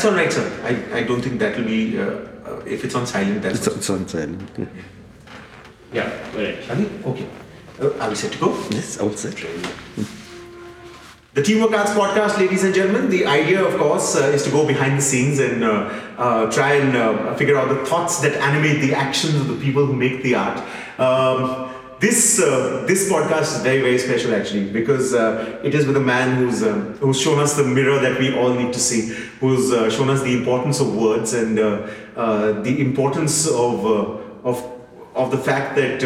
that's all right, sir. I, I don't think that will be, uh, uh, if it's on silent, that's. It's, it's on silent. Yeah. Yeah, right. Shall we? Okay. Uh, are we set to go? Yes, all set. The Teamwork Arts podcast, ladies and gentlemen, the idea, of course, uh, is to go behind the scenes and uh, uh, try and uh, figure out the thoughts that animate the actions of the people who make the art. Um, this uh, this podcast is very very special actually because uh, it is with a man who's um, who's shown us the mirror that we all need to see, who's uh, shown us the importance of words and uh, uh, the importance of uh, of of the fact that.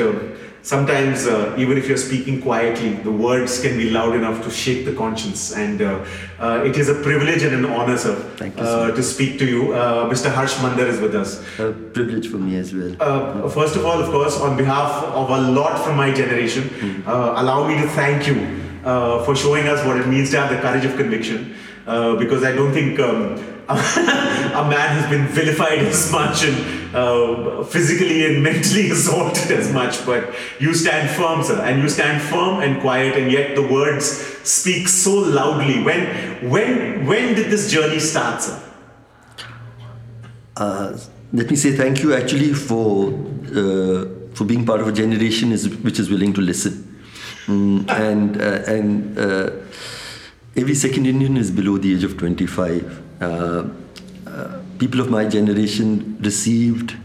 Sometimes, even if you're speaking quietly, the words can be loud enough to shake the conscience, and it is a privilege and an honor, sir, Thank you, sir. to speak to you. Mr. Harsh Mander is with us. A privilege for me as well. Uh, first of all, of course, on behalf of a lot from my generation, uh, allow me to thank you uh, for showing us what it means to have the courage of conviction. Uh, because I don't think um, a man has been vilified as much and uh, physically and mentally assaulted as much. But you stand firm, sir, and you stand firm and quiet, and yet the words speak so loudly. When, when, when did this journey start, sir? Uh, let me say thank you actually for uh, for being part of a generation is, which is willing to listen. Mm, and uh, and uh, every second Indian is below the age of 25. Uh, uh, people of my generation received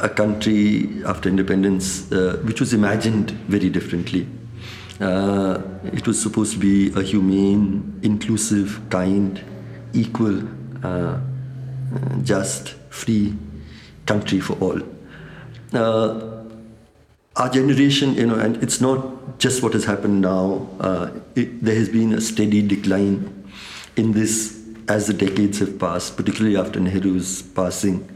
a country after independence uh, which was imagined very differently. Uh, it was supposed to be a humane, inclusive, kind, equal, uh, just, free country for all. Uh, our generation, you know, and it's not just what has happened now. Uh, it, there has been a steady decline in this as the decades have passed, particularly after Nehru's passing,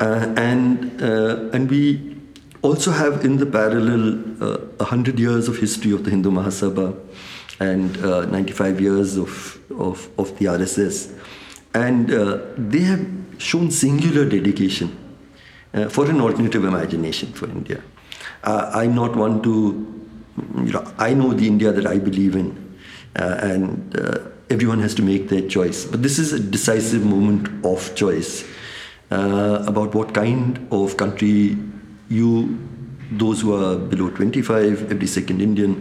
uh, and uh, and we also have in the parallel uh, a hundred years of history of the Hindu Mahasabha and uh, 95 years of, of of the RSS, and uh, they have shown singular dedication uh, for an alternative imagination for India. I'm not one to, you know, I know the India that I believe in, and everyone has to make their choice. But this is a decisive moment of choice uh, about what kind of country you, those who are below 25, every second Indian,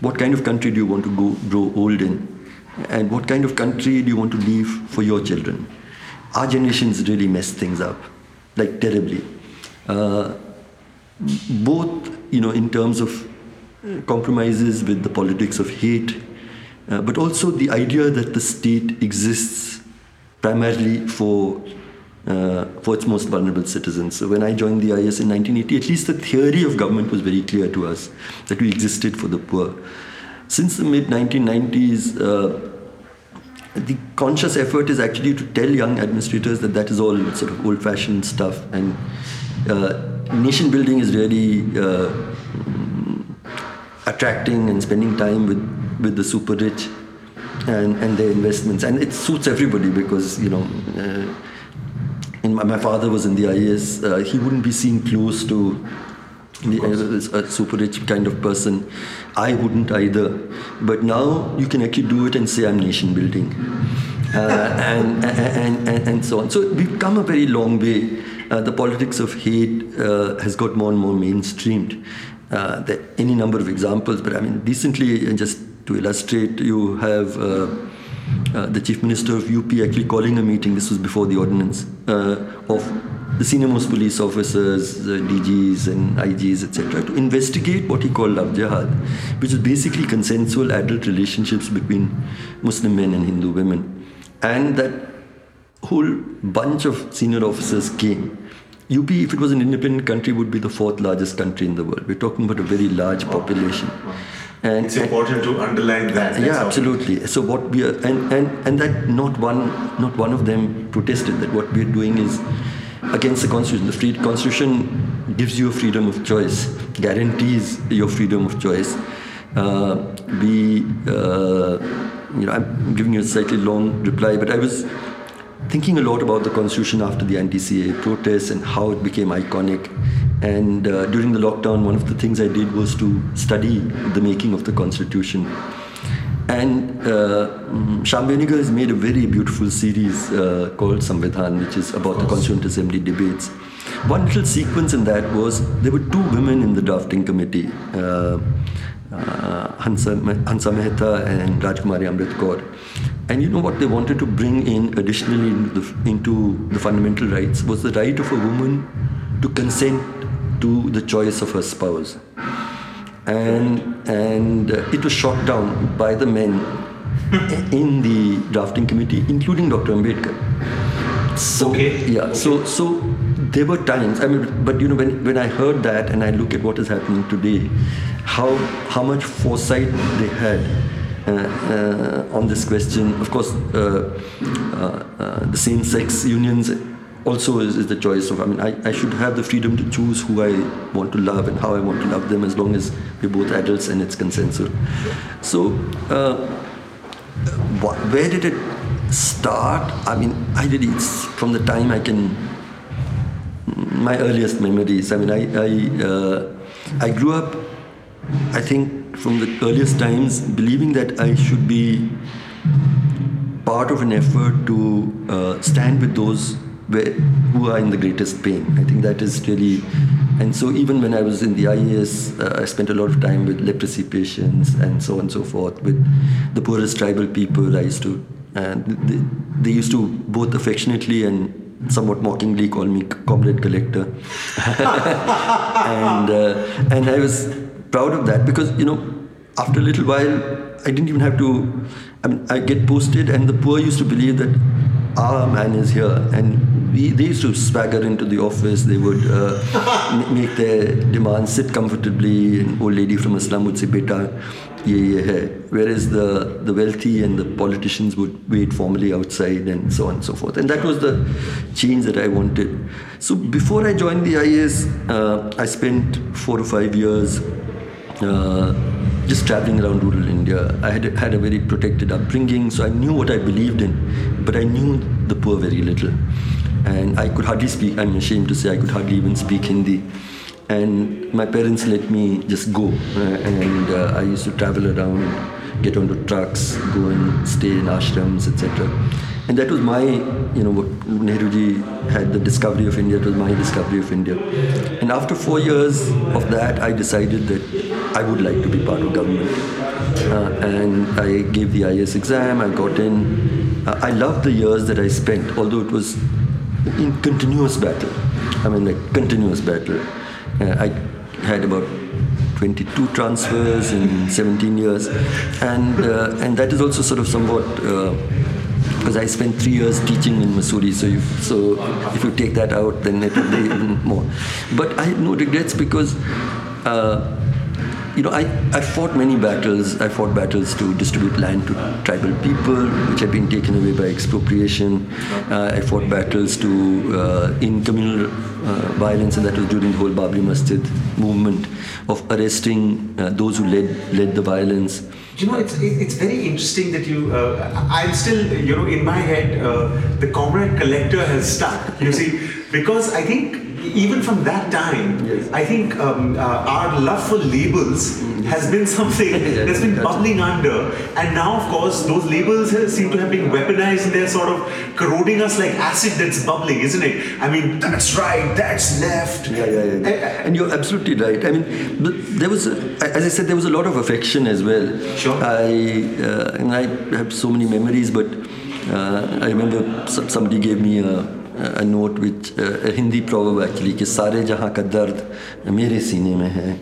what kind of country do you want to go grow old in, and what kind of country do you want to leave for your children? Our generations really messed things up, like terribly. Uh, both, you know, in terms of compromises with the politics of hate, uh, but also the idea that the state exists primarily for uh, for its most vulnerable citizens. So when I joined the IAS in 1980, at least the theory of government was very clear to us that we existed for the poor. Since the mid 1990s, uh, the conscious effort is actually to tell young administrators that that is all sort of old-fashioned stuff, and uh, nation building is really uh, attracting and spending time with with the super rich and and their investments, and it suits everybody because you know. Uh, and my, my father was in the IAS. Uh, he wouldn't be seen close to the, uh, a super rich kind of person. I wouldn't either. But now you can actually do it and say I'm nation building. Uh, and, and, and, and so on. So we've come a very long way. Uh, the politics of hate uh, has got more and more mainstreamed. Uh, there are any number of examples, but I mean, recently, just to illustrate, you have uh, uh, the chief minister of UP actually calling a meeting. This was before the ordinance uh, of the senior most police officers, DGs and IGs, etc., to investigate what he called love jihad, which is basically consensual adult relationships between Muslim men and Hindu women, and that whole bunch of senior officers came. UP, if it was an independent country, would be the fourth largest country in the world. We're talking about a very large population. And, It's important to underline that. That's yeah, absolutely. So what we are, and, and, and that not one, not one of them protested that what we are doing is against the constitution. The free constitution gives you a freedom of choice, guarantees your freedom of choice. Uh, we, uh, you know, I'm giving you a slightly long reply, but I was thinking a lot about the constitution after the anti-CAA protests and how it became iconic. And uh, during the lockdown, one of the things I did was to study the making of the constitution. And uh, mm, Shyam has made a very beautiful series uh, called Samvidhan, which is about the Constituent Assembly debates. One little sequence in that was there were two women in the drafting committee, uh, uh, Hansa, Hansa Mehta and Rajkumari Amrit Kaur. And you know what they wanted to bring in additionally into the, into the fundamental rights was the right of a woman to consent to the choice of her spouse and and uh, it was shot down by the men in the drafting committee, including Dr. Ambedkar. So Okay. yeah, so so there were times. I mean, but you know, when when I heard that and I look at what is happening today, how how much foresight they had. Uh, uh, on this question, of course, uh, the same-sex unions also is, is the choice of. I mean, I, I should have the freedom to choose who I want to love and how I want to love them, as long as we're both adults and it's consensual. So, uh, wh- where did it start? I mean, I did it from the time I can. My earliest memories. I mean, I I, uh, I grew up. I think from the earliest times, believing that I should be part of an effort to uh, stand with those where, who are in the greatest pain. I think that is really, and so even when I was in the IAS, uh, I spent a lot of time with leprosy patients and so on and so forth, with the poorest tribal people. I used to, and they, they used to both affectionately and somewhat mockingly call me comrade collector. and, uh, and I was proud of that because, you know, after a little while, I didn't even have to. I mean, I get posted, and the poor used to believe that our man is here, and we, they used to swagger into the office. They would uh, make their demands, sit comfortably. An old lady from a slum would say, "Beta, ye ye hai." Whereas the the wealthy and the politicians would wait formally outside, and so on and so forth. And that was the change that I wanted. So before I joined the IAS, uh, I spent four or five years uh, just traveling around rural India. I had had a very protected upbringing, so I knew what I believed in, but I knew the poor very little, and I could hardly speak. I'm ashamed to say I could hardly even speak Hindi. And my parents let me just go, uh, and uh, I used to travel around, get onto trucks, go and stay in ashrams, etc. And that was my, you know, what Nehruji had the discovery of India. It was my discovery of India. And after four years of that, I decided that I would like to be part of government. Uh, and I gave the IAS exam. I got in. Uh, I loved the years that I spent, although it was in continuous battle. I mean, like continuous battle. Uh, I had about 22 transfers in 17 years, and uh, and that is also sort of somewhat. Uh, because I spent three years teaching in Missouri, so if, so if you take that out, then it would be even more. But I have no regrets because, uh, you know, I, I fought many battles. I fought battles to distribute land to tribal people, which had been taken away by expropriation. Uh, I fought battles to uh, in communal uh, violence, and that was during the whole Babri Masjid movement of arresting uh, those who led led the violence. You know, it's it's very interesting that you. Uh, I'm still, you know, in my head, uh, the comrade collector has stuck. You see, because I think even from that time, Yes. I think um, uh, our love for labels has been something Yeah, that's been bubbling under, and now, of course, those labels seem to have been weaponized, and they're sort of corroding us like acid that's bubbling, isn't it? I mean, that's right, that's left. Yeah, yeah, yeah. Eh, And you're absolutely right. I mean, there was, a, as I said, there was a lot of affection as well. Sure. I uh, and I have so many memories, but uh, I remember somebody gave me a, a note which uh, a Hindi proverb actually कि सारे जहाँ का दर्द मेरे सीने में है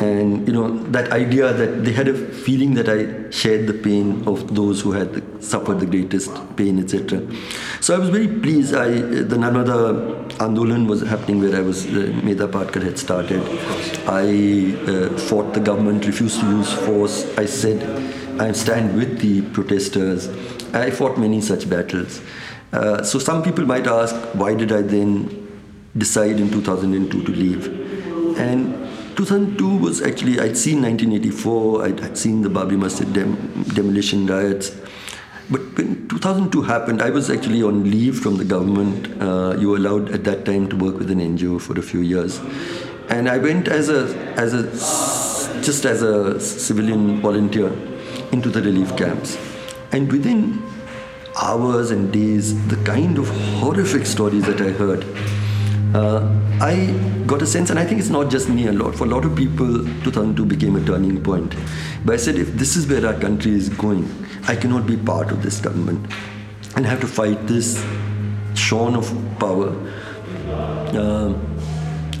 and you know that idea that they had a feeling that I shared the pain of those who had suffered the greatest pain etc so I was very pleased I the Narmada Andolan was happening where I was uh, Meda Patkar had started I uh, fought the government refused to use force I said I stand with the protesters I fought many such battles uh, so some people might ask why did I then decide in 2002 to leave and 2002 was actually, I'd seen 1984, I'd had seen the Babri Masjid dem- demolition riots. But when 2002 happened, I was actually on leave from the government. Uh, you were allowed at that time to work with an NGO for a few years. And I went as a, as a, just as a civilian volunteer. into the relief camps. And within hours and days, the kind of horrific stories that I heard, uh, I got a sense, and I think it's not just me a lot, for a lot of people, 2002 became a turning point. But I said, if this is where our country is going, I cannot be part of this government and have to fight this shorn of power. Uh,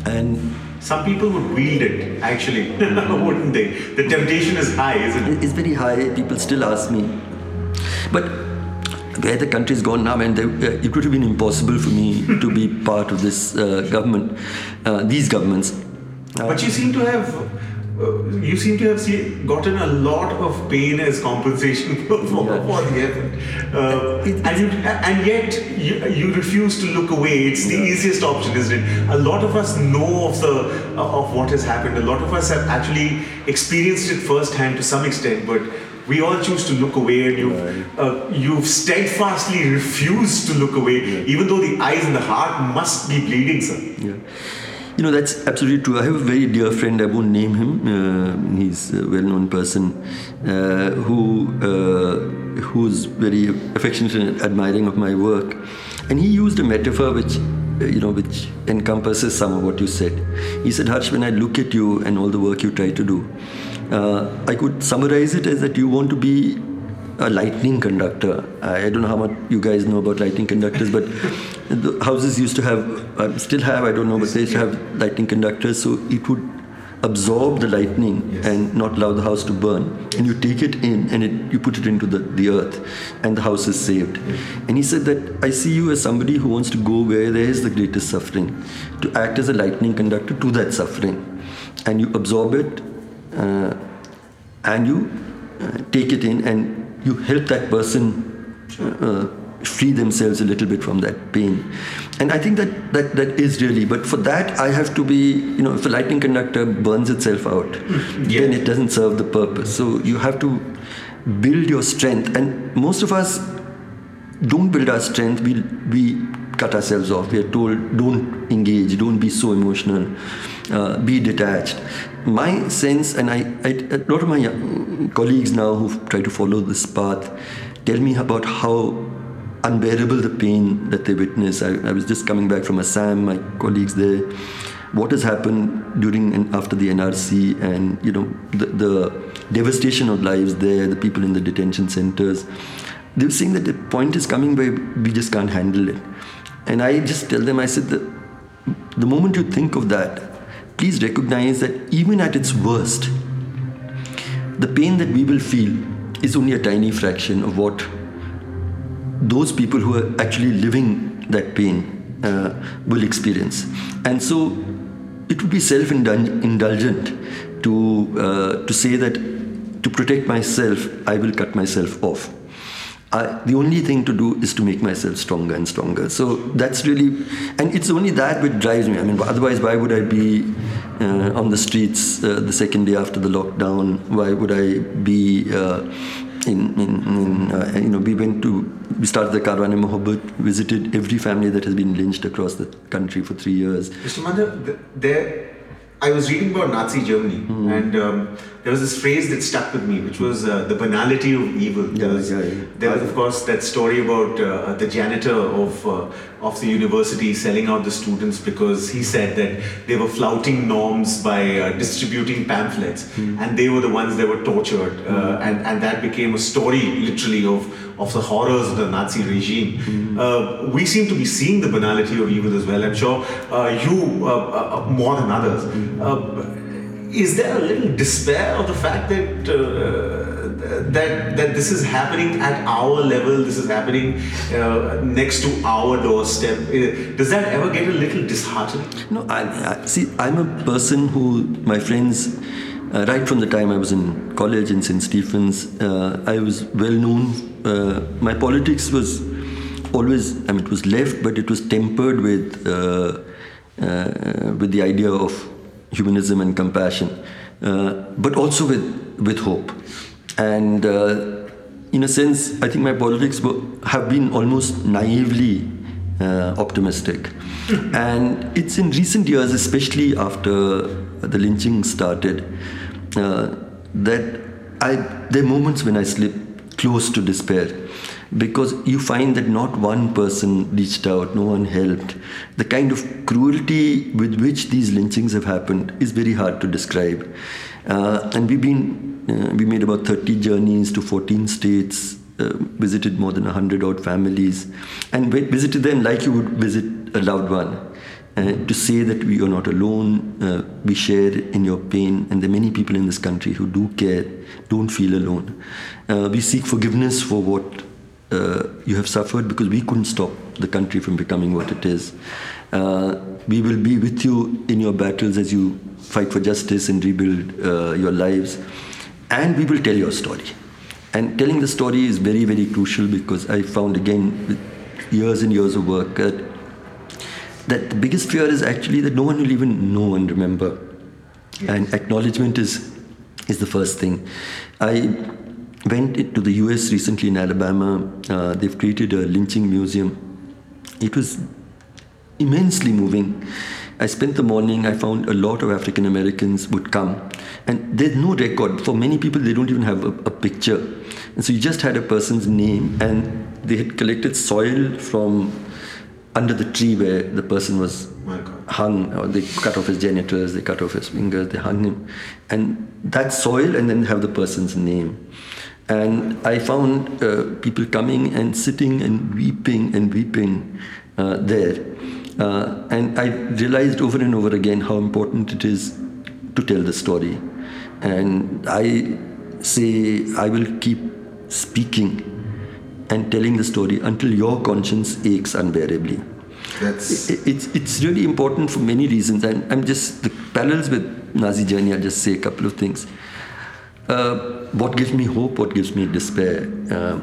and some people would wield it, actually, wouldn't they? The temptation is high, isn't it? It's very high. People still ask me. But where the country's gone now, and uh, it would have been impossible for me to be part of this uh, government, uh, these governments. but you seem to have uh, you seem to have see, gotten a lot of pain as compensation for, for, yeah. for the effort. Uh, and, you, and yet you, you refuse to look away. It's the yeah. easiest option, isn't it? A lot of us know of the of what has happened. A lot of us have actually experienced it firsthand to some extent, but we all choose to look away and you've, uh, you've steadfastly refused to look away yeah. even though the eyes and the heart must be bleeding sir yeah. You know, that's absolutely true. I have a very dear friend, I won't name him, uh, he's a well known person, uh, who uh, who's very affectionate and admiring of my work. And he used a metaphor which uh, you know, which encompasses some of what you said. He said, Harsh, when I look at you and all the work you try to do, uh, I could summarize it as that you want to be a lightning conductor. I don't know how much you guys know about lightning conductors, but the houses used to have, uh, still have, I don't know, but they used to have lightning conductors, so it would absorb the lightning yes. and not allow the house to burn. And you take it in and it, you put it into the, the earth, and the house is saved. Yes. And he said that I see you as somebody who wants to go where there is the greatest suffering, to act as a lightning conductor to that suffering. And you absorb it, uh, and you uh, take it in and you help that person uh, free themselves a little bit from that pain. And I think that, that that is really, but for that I have to be, you know, if a lightning conductor burns itself out, yeah. then it doesn't serve the purpose. So you have to build your strength. And most of us don't build our strength, we, we cut ourselves off. We are told, don't engage, don't be so emotional, uh, be detached my sense, and I, I, a lot of my colleagues now who try to follow this path tell me about how unbearable the pain that they witness. I, I was just coming back from Assam, my colleagues there. What has happened during and after the NRC, and you know the, the devastation of lives there, the people in the detention centers. They're saying that the point is coming where we just can't handle it. And I just tell them, I said, the, the moment you think of that, please recognize that even at its worst, the pain that we will feel is only a tiny fraction of what those people who are actually living that pain uh, will experience. And so it would be self indulgent to, uh, to say that to protect myself, I will cut myself off. I, the only thing to do is to make myself stronger and stronger. So that's really, and it's only that which drives me. I mean, otherwise, why would I be uh, on the streets uh, the second day after the lockdown? Why would I be uh, in, in, in uh, you know, we went to, we started the Karwan-e-Mohabbat, visited every family that has been lynched across the country for three years. Mr. Madhav, there, I was reading about Nazi Germany, mm. and um, there was this phrase that stuck with me, which was uh, the banality of evil. There was, yeah, yeah. There was of course, that story about uh, the janitor of uh, of the university selling out the students because he said that they were flouting norms by uh, distributing pamphlets, mm. and they were the ones that were tortured, mm. and and that became a story, literally, of of the horrors of the Nazi regime. Mm. we seem to be seeing the banality of evil as well. I'm sure uh, you uh, more than others. Mm is there a little despair of the fact that uh, that that this is happening at our level? This is happening uh, next to our doorstep. Uh, does that ever get a little disheartening? No, I, I see. I'm a person who my friends. Uh, right from the time I was in college in St. Stephen's, uh, I was well known. Uh, my politics was always, I mean, it was left, but it was tempered with with the idea of humanism and compassion, uh, but also with, with hope. And uh, in a sense, I think my politics were, have been almost naively uh, optimistic. and it's in recent years, especially after the lynching started, uh, that I, there are moments when I slip close to despair because you find that not one person reached out, no one helped. The kind of cruelty with which these lynchings have happened is very hard to describe. Uh, and we've been, uh, we made about 30 journeys to 14 states, uh, visited more than 100 odd families, and visited them like you would visit a loved one. Uh, to say that we are not alone, uh, we share in your pain, and there are many people in this country who do care, don't feel alone. Uh, we seek forgiveness for what you have suffered because we couldn't stop the country from becoming what it is. We will be with you in your battles as you fight for justice and rebuild your lives, and we will tell your story. And telling the story is very, very crucial because I found again, with years and years of work, that the biggest fear is actually that no one will even know and remember. Yes. And acknowledgement is is the first thing. I went to the US recently in Alabama. Uh, they've created a lynching museum. It was immensely moving. I spent the morning, I found a lot of African Americans would come. And there's no record. For many people, they don't even have a, a picture. And so you just had a person's name, and they had collected soil from under the tree where the person was hung, or they cut off his genitals, they cut off his fingers, they hung him, and that soil, and then have the person's name. And I found uh, people coming and sitting and weeping and weeping uh, there. Uh, and I realized over and over again how important it is to tell the story. And I say, I will keep speaking and telling the story until your conscience aches unbearably. That's it's it's really important for many reasons, and I'm just the parallels with Nazi Germany. I'll just say a couple of things. Uh, what gives me hope? What gives me despair? Uh,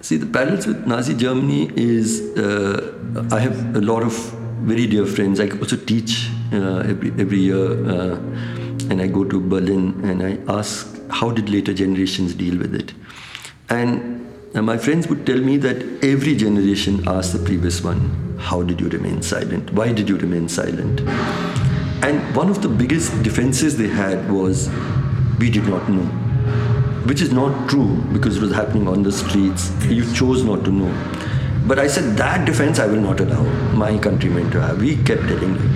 see, the parallels with Nazi Germany is uh, I have a lot of very dear friends. I also teach uh, every every year, uh, and I go to Berlin and I ask how did later generations deal with it, and now, my friends would tell me that every generation asked the previous one, How did you remain silent? Why did you remain silent? And one of the biggest defenses they had was, We did not know. Which is not true because it was happening on the streets. You chose not to know. But I said, That defense I will not allow my countrymen to have. We kept telling you.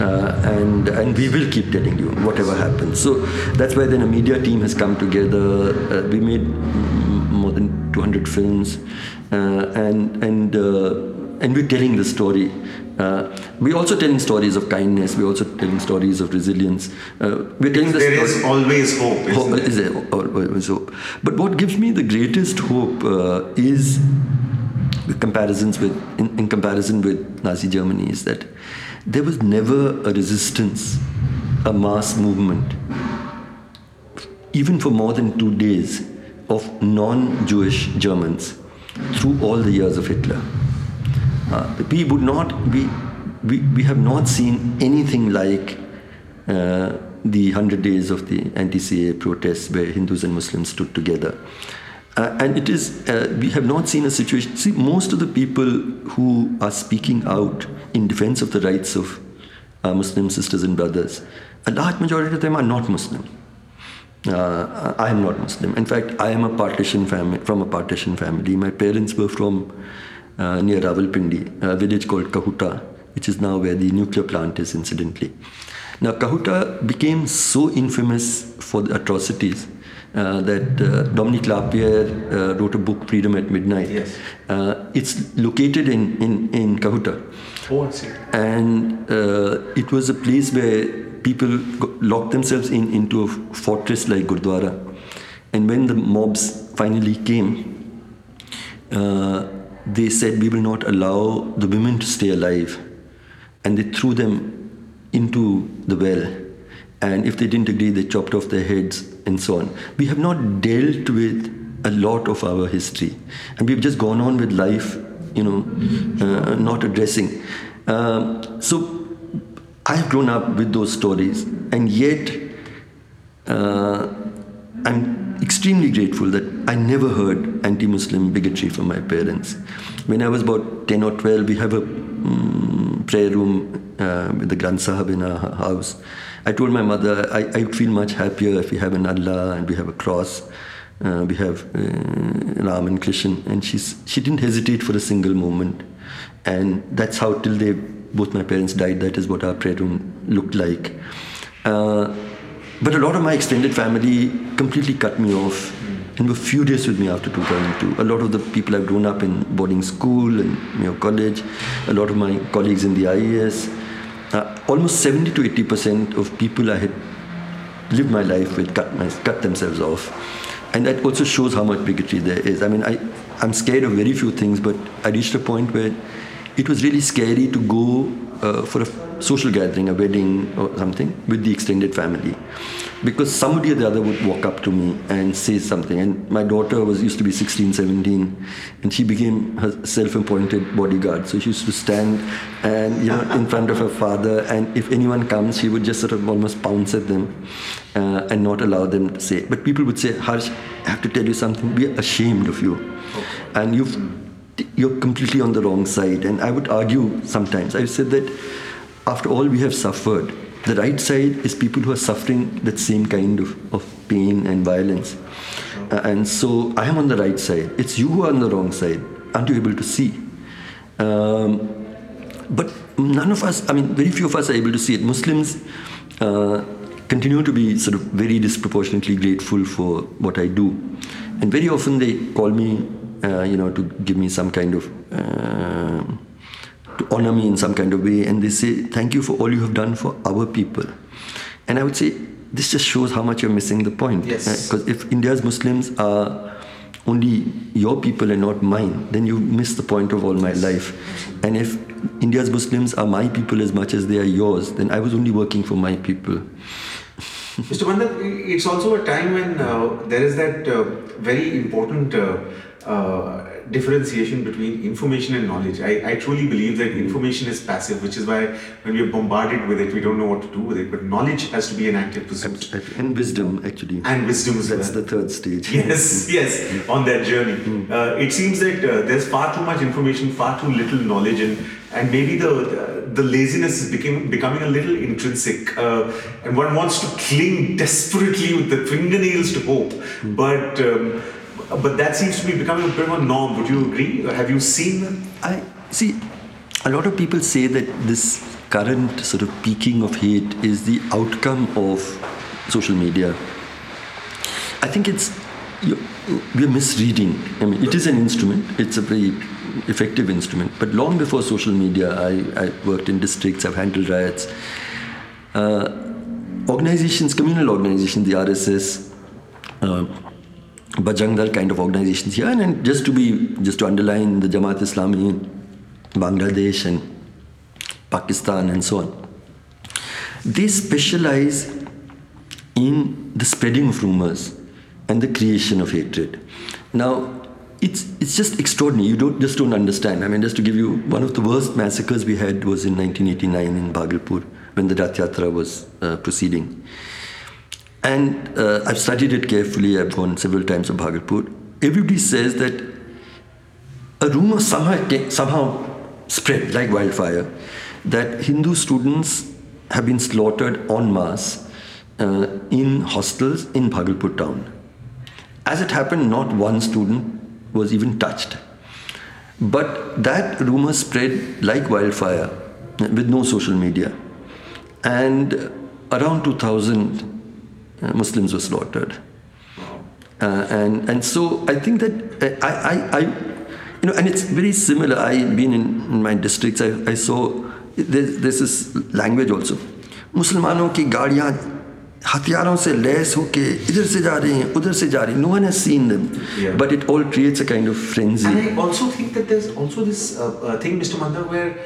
Uh, and and we will keep telling you whatever happens. So that's why then a media team has come together. Uh, we made more than 200 films, uh, and and uh, and we're telling the story. Uh, we're also telling stories of kindness. We're also telling stories of resilience. Uh, we're telling the there is always hope. hope is there always hope? But what gives me the greatest hope uh, is the comparisons with in, in comparison with Nazi Germany is that there was never a resistance, a mass movement, even for more than two days, of non Jewish Germans through all the years of Hitler. Uh, we would not, we, we, we have not seen anything like uh, the 100 days of the anti CAA protests where Hindus and Muslims stood together. Uh, and it is, uh, we have not seen a situation. See, most of the people who are speaking out in defense of the rights of our Muslim sisters and brothers, a large majority of them are not Muslim. Uh, I am not Muslim. In fact, I am a partition family from a partition family. My parents were from uh, near Rawalpindi, a village called Kahuta, which is now where the nuclear plant is, incidentally. Now, Kahuta became so infamous for the atrocities uh, that uh, Dominique Lapierre uh, wrote a book, Freedom at Midnight. Yes. Uh, it's located in, in, in Kahuta. Oh, I see. And uh, it was a place where people locked themselves in into a fortress like Gurdwara. And when the mobs finally came, uh, they said, We will not allow the women to stay alive. And they threw them into the well. And if they didn't agree, they chopped off their heads and so on. We have not dealt with a lot of our history. And we've just gone on with life, you know, uh, not addressing. Um, so I've grown up with those stories, and yet uh, I'm extremely grateful that I never heard anti Muslim bigotry from my parents. When I was about 10 or 12, we have a um, prayer room uh, with the Granth Sahib in our house. I told my mother I, I feel much happier if we have an Allah and we have a cross. Uh, we have uh, Ram and Krishna, and she's she didn't hesitate for a single moment, and that's how till they both my parents died. That is what our prayer room looked like. Uh, but a lot of my extended family completely cut me off and were furious with me after 2002. A lot of the people I've grown up in boarding school and you know, college, a lot of my colleagues in the IAS, uh, almost 70 to 80 percent of people I had lived my life with cut, my, cut themselves off. And that also shows how much bigotry there is. I mean, I, I'm scared of very few things, but I reached a point where it was really scary to go uh, for a social gathering, a wedding or something with the extended family. Because somebody or the other would walk up to me and say something. And my daughter was used to be 16, 17, and she became her self-appointed bodyguard. So she used to stand and you know in front of her father, and if anyone comes, she would just sort of almost pounce at them uh, and not allow them to say. But people would say, Harsh, I have to tell you something. We are ashamed of you, and you've you're completely on the wrong side. And I would argue sometimes. I said that after all we have suffered, the right side is people who are suffering that same kind of, of pain and violence. Uh, and so I am on the right side. It's you who are on the wrong side. Aren't you able to see? Um, but none of us, I mean, very few of us are able to see it. Muslims uh, continue to be sort of very disproportionately grateful for what I do. And very often they call me, you know, to give me some kind of. Uh, to honor me in some kind of way, and they say, Thank you for all you have done for our people. And I would say, this just shows how much you're missing the point. Yes. Because if India's Muslims are only your people and not mine, then you miss the point of all my life. And if India's Muslims are my people as much as they are yours, then I was only working for my people. Mr. Mander, it's also a time when uh, there is that uh, very important uh, uh differentiation between information and knowledge. I, I truly believe that information is passive, which is why when we are bombarded with it, we don't know what to do with it. But knowledge has to be an active pursuit. And wisdom, actually. And wisdom as That's well. the third stage. Yes, yes, on that journey. Mm. Uh, it seems that uh, there's far too much information, far too little knowledge, and, and maybe the, the laziness is became, becoming a little intrinsic. Uh, and one wants to cling desperately with the fingernails to hope. But um, but that seems to be becoming a bit of a norm. Would you agree? Have you seen that? I see. A lot of people say that this current sort of peaking of hate is the outcome of social media. I think it's we're misreading. I mean, it is an instrument. It's a very effective instrument. But long before social media, I, I worked in districts. I've handled riots. Uh, organizations, communal organizations, the RSS. Uh, Bajrang Dal kind of organizations here, and, and just to be just to underline the Jamaat Islami in Bangladesh and Pakistan and so on, they specialize in the spreading of rumors and the creation of hatred. Now, it's it's just extraordinary. You don't just don't understand. I mean, just to give you one of the worst massacres we had was in 1989 in Bhagalpur when the Rath Yatra was uh, proceeding. And uh, I've studied it carefully. I've gone several times to Bhagalpur. Everybody says that a rumor somehow, somehow spread like wildfire that Hindu students have been slaughtered en masse uh, in hostels in Bhagalpur town. As it happened, not one student was even touched. But that rumor spread like wildfire with no social media. And around 2000, uh, Muslims were slaughtered. Uh, and and so I think that uh, I, I, I, you know, and it's very similar. I've been in, in my districts. I, I saw there's, there's this language also. मुसलमानों की गाड़ियाँ हथियारों से lace होके इधर से जा रही हैं उधर से जा रही No one has seen them, yeah. but it all creates a kind of frenzy. And I also think that there's also this uh, uh, thing, Mr. Mandar, where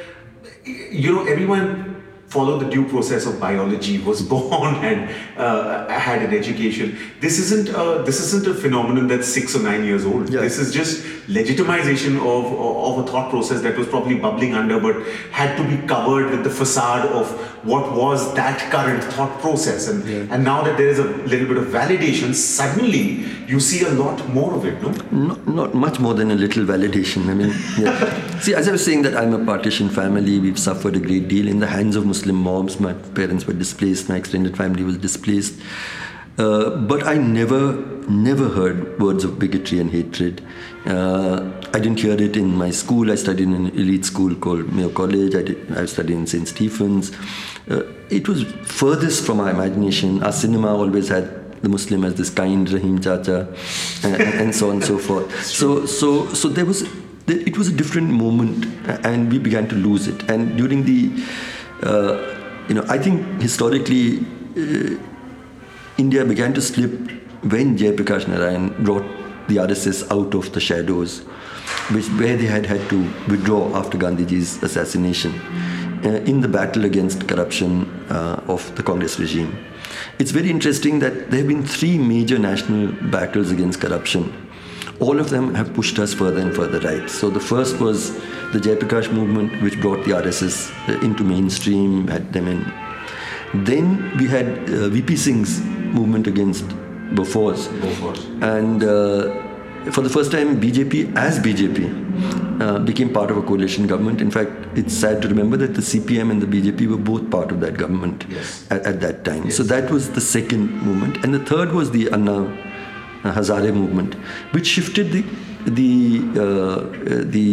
you know everyone followed the due process of biology, was born and uh, had an education. This isn't a, this isn't a phenomenon that's six or nine years old. Yeah. This is just legitimization of, of a thought process that was probably bubbling under but had to be covered with the facade of what was that current thought process. And, Yeah. and now that there is a little bit of validation, suddenly you see a lot more of it, no? Not, not much more than a little validation. I mean, yeah. see, as I was saying that I'm a partition family, we've suffered a great deal in the hands of Muslim mobs. My parents were displaced, my extended family was displaced. Uh, but I never, never heard words of bigotry and hatred. Uh, I didn't hear it in my school. I studied in an elite school called Mayo College. I, did, I studied in St. Stephen's. Uh, it was furthest from my imagination. Our cinema always had the Muslim as this kind Rahim Chacha, and, and so on and so forth. So, so, so there was, it was a different moment, and we began to lose it. And during the, uh, you know, I think historically, uh, India began to slip when Jayaprakash Narayan brought the RSS out of the shadows, which where they had had to withdraw after Gandhiji's assassination uh, in the battle against corruption uh, of the Congress regime. It's very interesting that there have been three major national battles against corruption. All of them have pushed us further and further right. So the first was the Jayaprakash movement, which brought the RSS uh, into mainstream, had them in then we had uh, VP Singh's movement against Bofors. Bofors. And uh, for the first time, BJP as BJP uh, became part of a coalition government. In fact, it's sad to remember that the CPM and the BJP were both part of that government Yes. at, at that time. Yes. So that was the second movement. And the third was the Anna Hazare movement, which shifted the the uh, uh, the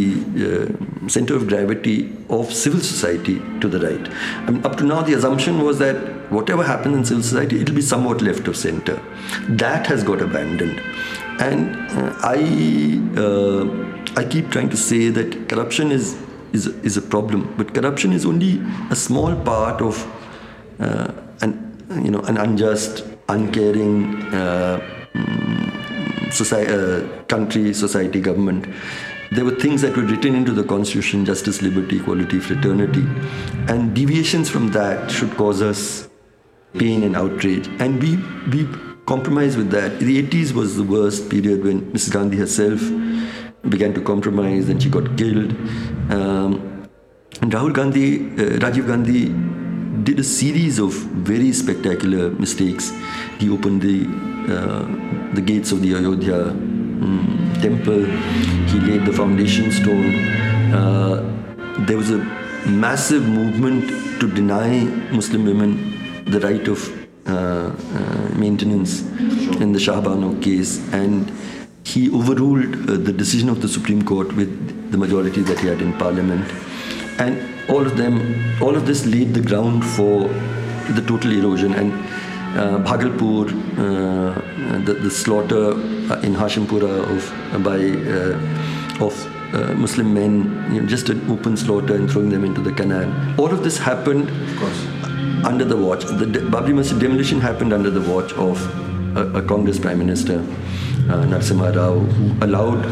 uh, center of gravity of civil society to the right. I mean, up to now, the assumption was that whatever happened in civil society, it'll be somewhat left of center. That has got abandoned, and uh, I uh, I keep trying to say that corruption is is is a problem, but corruption is only a small part of uh, an you know an unjust, uncaring. Society, uh, country, society, government. There were things that were written into the constitution justice, liberty, equality, fraternity. And deviations from that should cause us pain and outrage. And we, we compromise with that. The 80s was the worst period when Mrs. Gandhi herself began to compromise and she got killed. Um, and Rahul Gandhi, uh, Rajiv Gandhi did a series of very spectacular mistakes. He opened the uh, the gates of the Ayodhya um, temple. He laid the foundation stone. Uh, there was a massive movement to deny Muslim women the right of uh, uh, maintenance in the Shah Bano case, and he overruled uh, the decision of the Supreme Court with the majority that he had in Parliament, and all of them, all of this laid the ground for the total erosion and uh, Bhagalpur, uh, the, the slaughter uh, in Hashimpura of by uh, of uh, Muslim men, you know, just an open slaughter and throwing them into the canal. All of this happened under the watch. The de- Babri Masjid demolition happened under the watch of a, a Congress Prime Minister, uh, Narasimha Rao, who allowed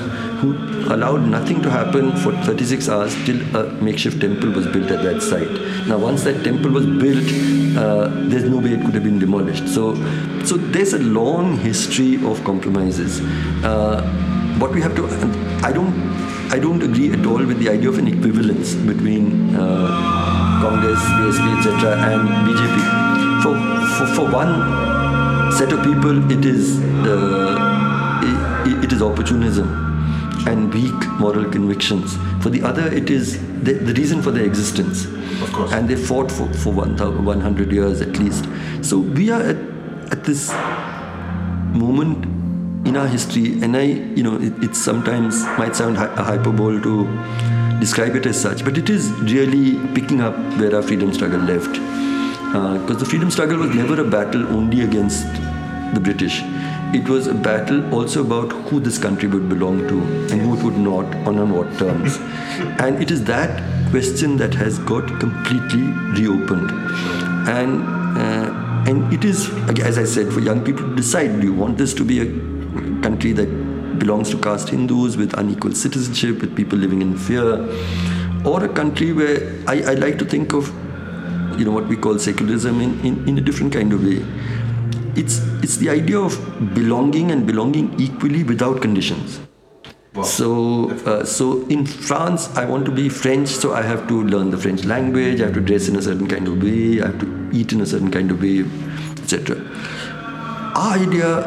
who allowed nothing to happen for 36 hours till a makeshift temple was built at that site. Now, once that temple was built, uh, there's no way it could have been demolished. So, so there's a long history of compromises. Uh, what we have to, I don't, I don't agree at all with the idea of an equivalence between uh, Congress, BSP, etc., and BJP. For, for, for one set of people, it is uh, it, is opportunism and weak moral convictions. For the other, it is the, the reason for their existence. Of course. And they fought for, for 100 years at least. So we are at, at this moment in our history, and I, you know, it, it sometimes might sound hy- a hyperbole to describe it as such, but it is really picking up where our freedom struggle left. Uh, because the freedom struggle was never a battle only against the British. It was a battle also about who this country would belong to and who it would not, on, on what terms. and it is that question that has got completely reopened. And uh, and it is, as I said, for young people to decide: do you want this to be a country that belongs to caste Hindus with unequal citizenship, with people living in fear, or a country where I, I like to think of, you know, what we call secularism in, in, in a different kind of way. It's it's the idea of belonging and belonging equally without conditions. Wow. So, uh, so in France, I want to be French, so I have to learn the French language. I have to dress in a certain kind of way. I have to eat in a certain kind of way, etc. Our idea,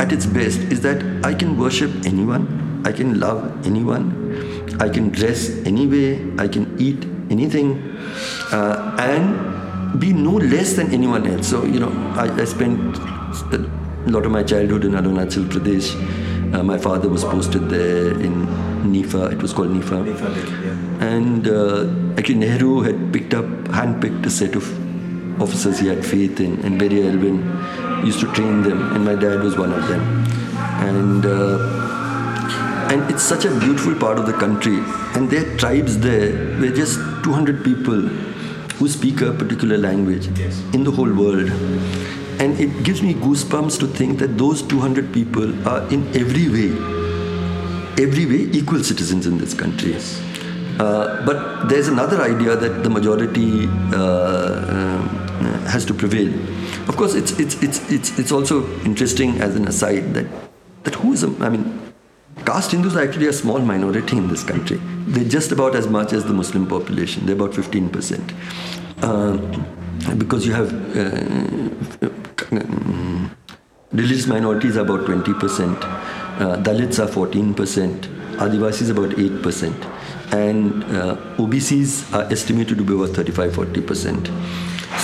at its best, is that I can worship anyone. I can love anyone. I can dress any way. I can eat anything, uh, and be no less than anyone else. So you know, I, I spent a lot of my childhood in Arunachal Pradesh. Uh, my father was posted there in NEFA. It was called NEFA. NEFA. And uh, actually, Nehru had picked up, handpicked a set of officers he had faith in, and Verrier Elwin used to train them, and my dad was one of them. And uh, and it's such a beautiful part of the country, and their tribes there were just 200 people who speak a particular language Yes. in the whole world. And it gives me goosebumps to think that those 200 people are in every way, every way equal citizens in this country. Uh, but there's another idea that the majority uh, uh, has to prevail. Of course, it's, it's, it's, it's, it's also interesting as an aside that, that who is, a, I mean, caste Hindus are actually a small minority in this country. They're just about as much as the Muslim population, they're about 15%. Um, because you have uh, religious minorities are about 20%, uh, Dalits are 14%, Adivasis about 8%, and uh, OBCs are estimated to be about 35 40%.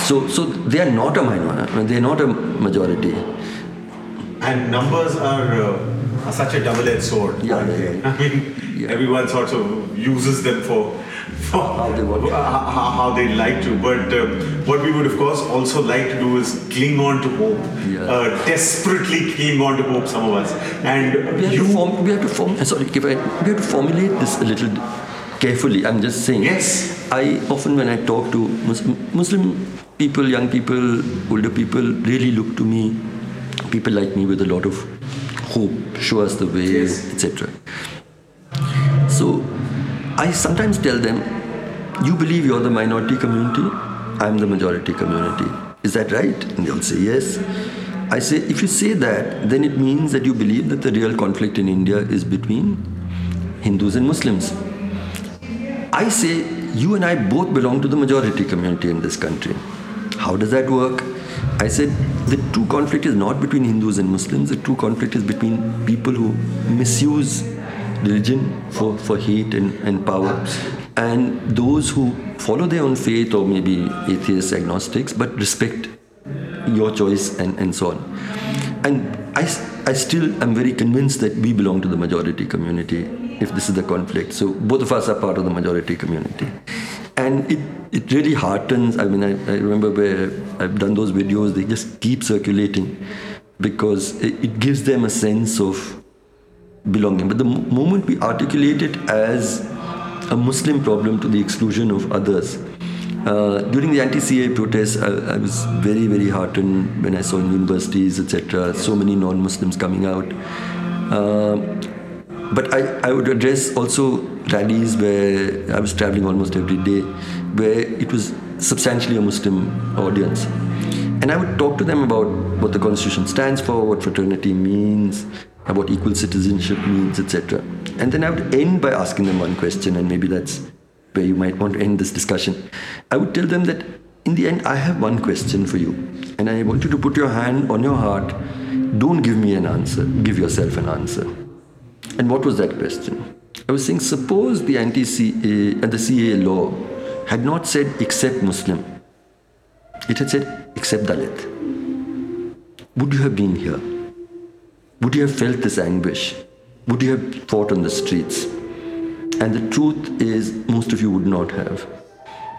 So, so they are not a minority, they are not a majority. And numbers are, uh, are such a double-edged sword. Yeah, yeah, yeah. I mean, Yeah. everyone sort of uses them for, for How they want. how, how they like to. But uh, what we would, of course, also like to do is cling on to hope. Yeah. Uh, desperately cling on to hope, some of us. And We have, you, to form, we have to form. uh, Sorry, if I, we have to formulate this a little carefully. I'm just saying. Yes. I often, when I talk to Muslim, Muslim people, young people, older people, really look to me, people like me, with a lot of hope. Show us the way, Yes. etc. I sometimes tell them, "You believe you're the minority community. I'm the majority community. Is that right?" And they'll say yes. I say, if you say that, then it means that you believe that the real conflict in India is between Hindus and Muslims. I say, you and I both belong to the majority community in this country. How does that work? I said, the true conflict is not between Hindus and Muslims, the true conflict is between people who misuse religion for, for hate and, and power, and those who follow their own faith or maybe atheists, agnostics, but respect your choice and, and so on. And I, I still am very convinced that we belong to the majority community if this is the conflict. So both of us are part of the majority community. And it, it really heartens. I mean, I, I remember where I've done those videos, they just keep circulating because it, it gives them a sense of belonging. But the moment we articulate it as a Muslim problem to the exclusion of others, uh, during the anti-CAA protests, I, I was very, very heartened when I saw in universities, etc., so many non-Muslims coming out. Uh, but I, I would address also rallies where I was traveling almost every day, where it was substantially a Muslim audience. And I would talk to them about what the Constitution stands for, what fraternity means, what equal citizenship means, etc. And then I would end by asking them one question, and maybe that's where you might want to end this discussion. I would tell them that in the end, I have one question for you, and I want you to put your hand on your heart. Don't give me an answer, give yourself an answer. And what was that question? I was saying, suppose the anti CAA and uh, the CAA law had not said except Muslim, it had said except Dalit. Would you have been here? Would you have felt this anguish? Would you have fought on the streets? And the truth is, most of you would not have.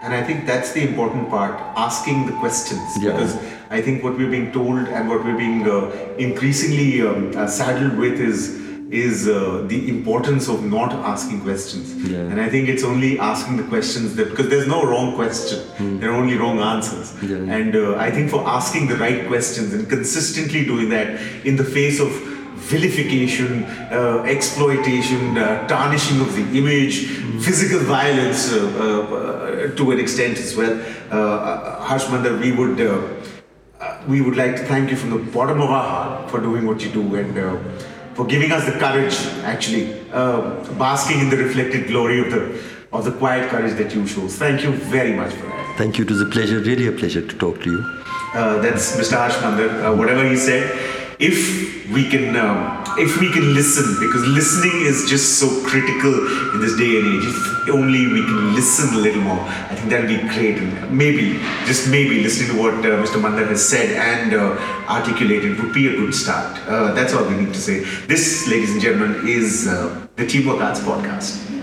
And I think that's the important part, asking the questions. Yeah. Because I think what we're being told and what we're being uh, increasingly um, uh, saddled with is is uh, the importance of not asking questions. Yeah. And I think it's only asking the questions that because there's no wrong question, there are only wrong answers. Yeah. And uh, I think for asking the right questions and consistently doing that in the face of vilification, uh, exploitation, uh, tarnishing of the image, physical violence uh, uh, uh, to an extent as well. Uh, Uh, Harsh Mander, we would we would like to thank you from the bottom of our heart for doing what you do and. Uh, for giving us the courage, actually, uh, basking in the reflected glory of the of the quiet courage that you show. Thank you very much for that. Thank you. It was a pleasure, really a pleasure to talk to you. Uh, that's Mr. Harsh Mander. Uh, whatever he said, if we can, um, if we can listen, because listening is just so critical in this day and age. If only we can listen a little more, I think that would be great. And maybe, just maybe, listening to what uh, Mr. Mander has said and uh, articulated would be a good start. Uh, that's all we need to say. This, ladies and gentlemen, is uh, the Teamwork Arts Podcast.